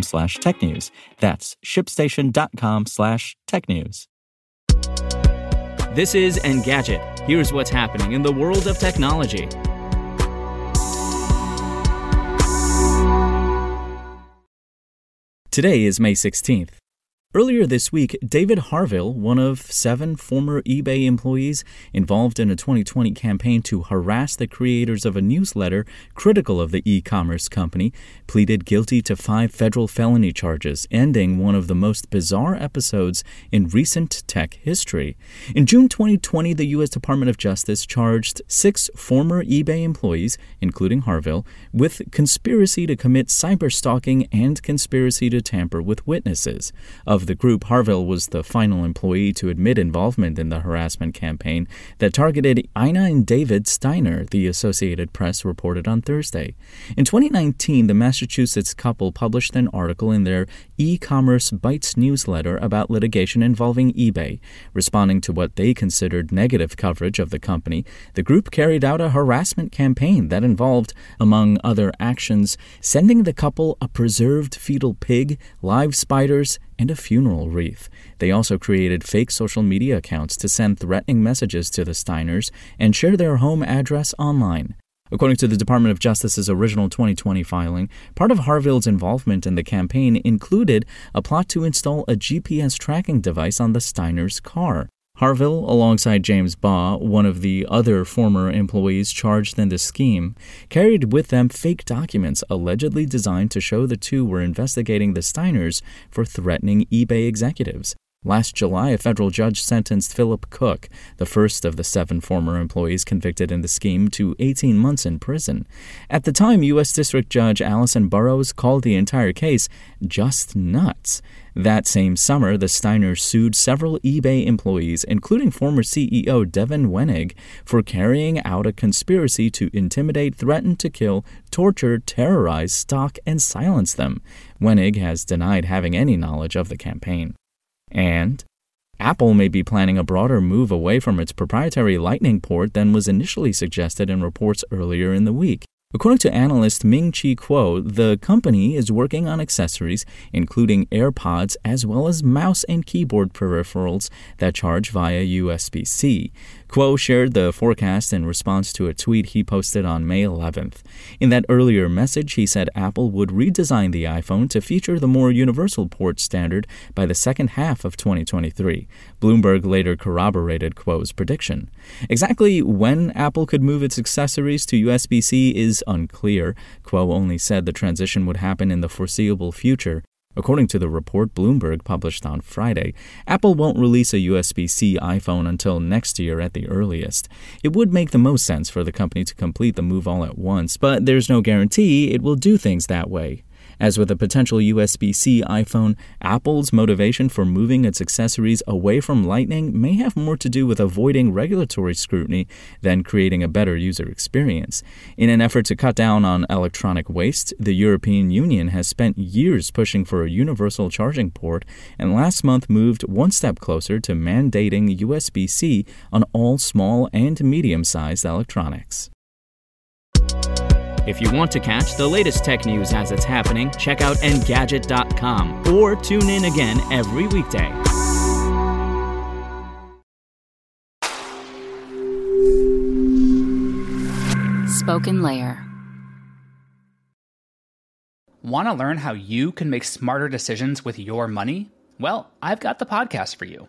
slash technews. That's shipstation.com slash technews. This is Engadget. Here's what's happening in the world of technology. Today is May 16th. Earlier this week, David Harville, one of seven former eBay employees involved in a 2020 campaign to harass the creators of a newsletter critical of the e commerce company, pleaded guilty to five federal felony charges, ending one of the most bizarre episodes in recent tech history. In June 2020, the U.S. Department of Justice charged six former eBay employees, including Harville, with conspiracy to commit cyberstalking and conspiracy to tamper with witnesses. Of of the group, Harville was the final employee to admit involvement in the harassment campaign that targeted Ina and David Steiner, the Associated Press reported on Thursday. In 2019, the Massachusetts couple published an article in their e commerce Bytes newsletter about litigation involving eBay. Responding to what they considered negative coverage of the company, the group carried out a harassment campaign that involved, among other actions, sending the couple a preserved fetal pig, live spiders, and a funeral wreath. They also created fake social media accounts to send threatening messages to the Steiners and share their home address online. According to the Department of Justice's original 2020 filing, part of Harville's involvement in the campaign included a plot to install a GPS tracking device on the Steiners' car. Harville, alongside James Baugh, one of the other former employees charged in the scheme, carried with them fake documents allegedly designed to show the two were investigating the Steiners for threatening eBay executives. Last July, a federal judge sentenced Philip Cooke, the first of the seven former employees convicted in the scheme, to 18 months in prison. At the time, U.S. District Judge Allison Burroughs called the entire case just nuts. That same summer, the Steiners sued several eBay employees, including former CEO Devin Wenig, for carrying out a conspiracy to intimidate, threaten to kill, torture, terrorize, stalk, and silence them. Wenig has denied having any knowledge of the campaign. And Apple may be planning a broader move away from its proprietary Lightning port than was initially suggested in reports earlier in the week. According to analyst Ming Chi Kuo, the company is working on accessories including AirPods as well as mouse and keyboard peripherals that charge via USB C. Kuo shared the forecast in response to a tweet he posted on May 11th. In that earlier message, he said Apple would redesign the iPhone to feature the more universal port standard by the second half of 2023. Bloomberg later corroborated Kuo's prediction. Exactly when Apple could move its accessories to USB C is unclear. Kuo only said the transition would happen in the foreseeable future. According to the report Bloomberg published on Friday, Apple won't release a USB C iPhone until next year at the earliest. It would make the most sense for the company to complete the move all at once, but there's no guarantee it will do things that way. As with a potential USB C iPhone, Apple's motivation for moving its accessories away from Lightning may have more to do with avoiding regulatory scrutiny than creating a better user experience. In an effort to cut down on electronic waste, the European Union has spent years pushing for a universal charging port and last month moved one step closer to mandating USB C on all small and medium sized electronics. If you want to catch the latest tech news as it's happening, check out Engadget.com or tune in again every weekday. Spoken Layer. Want to learn how you can make smarter decisions with your money? Well, I've got the podcast for you.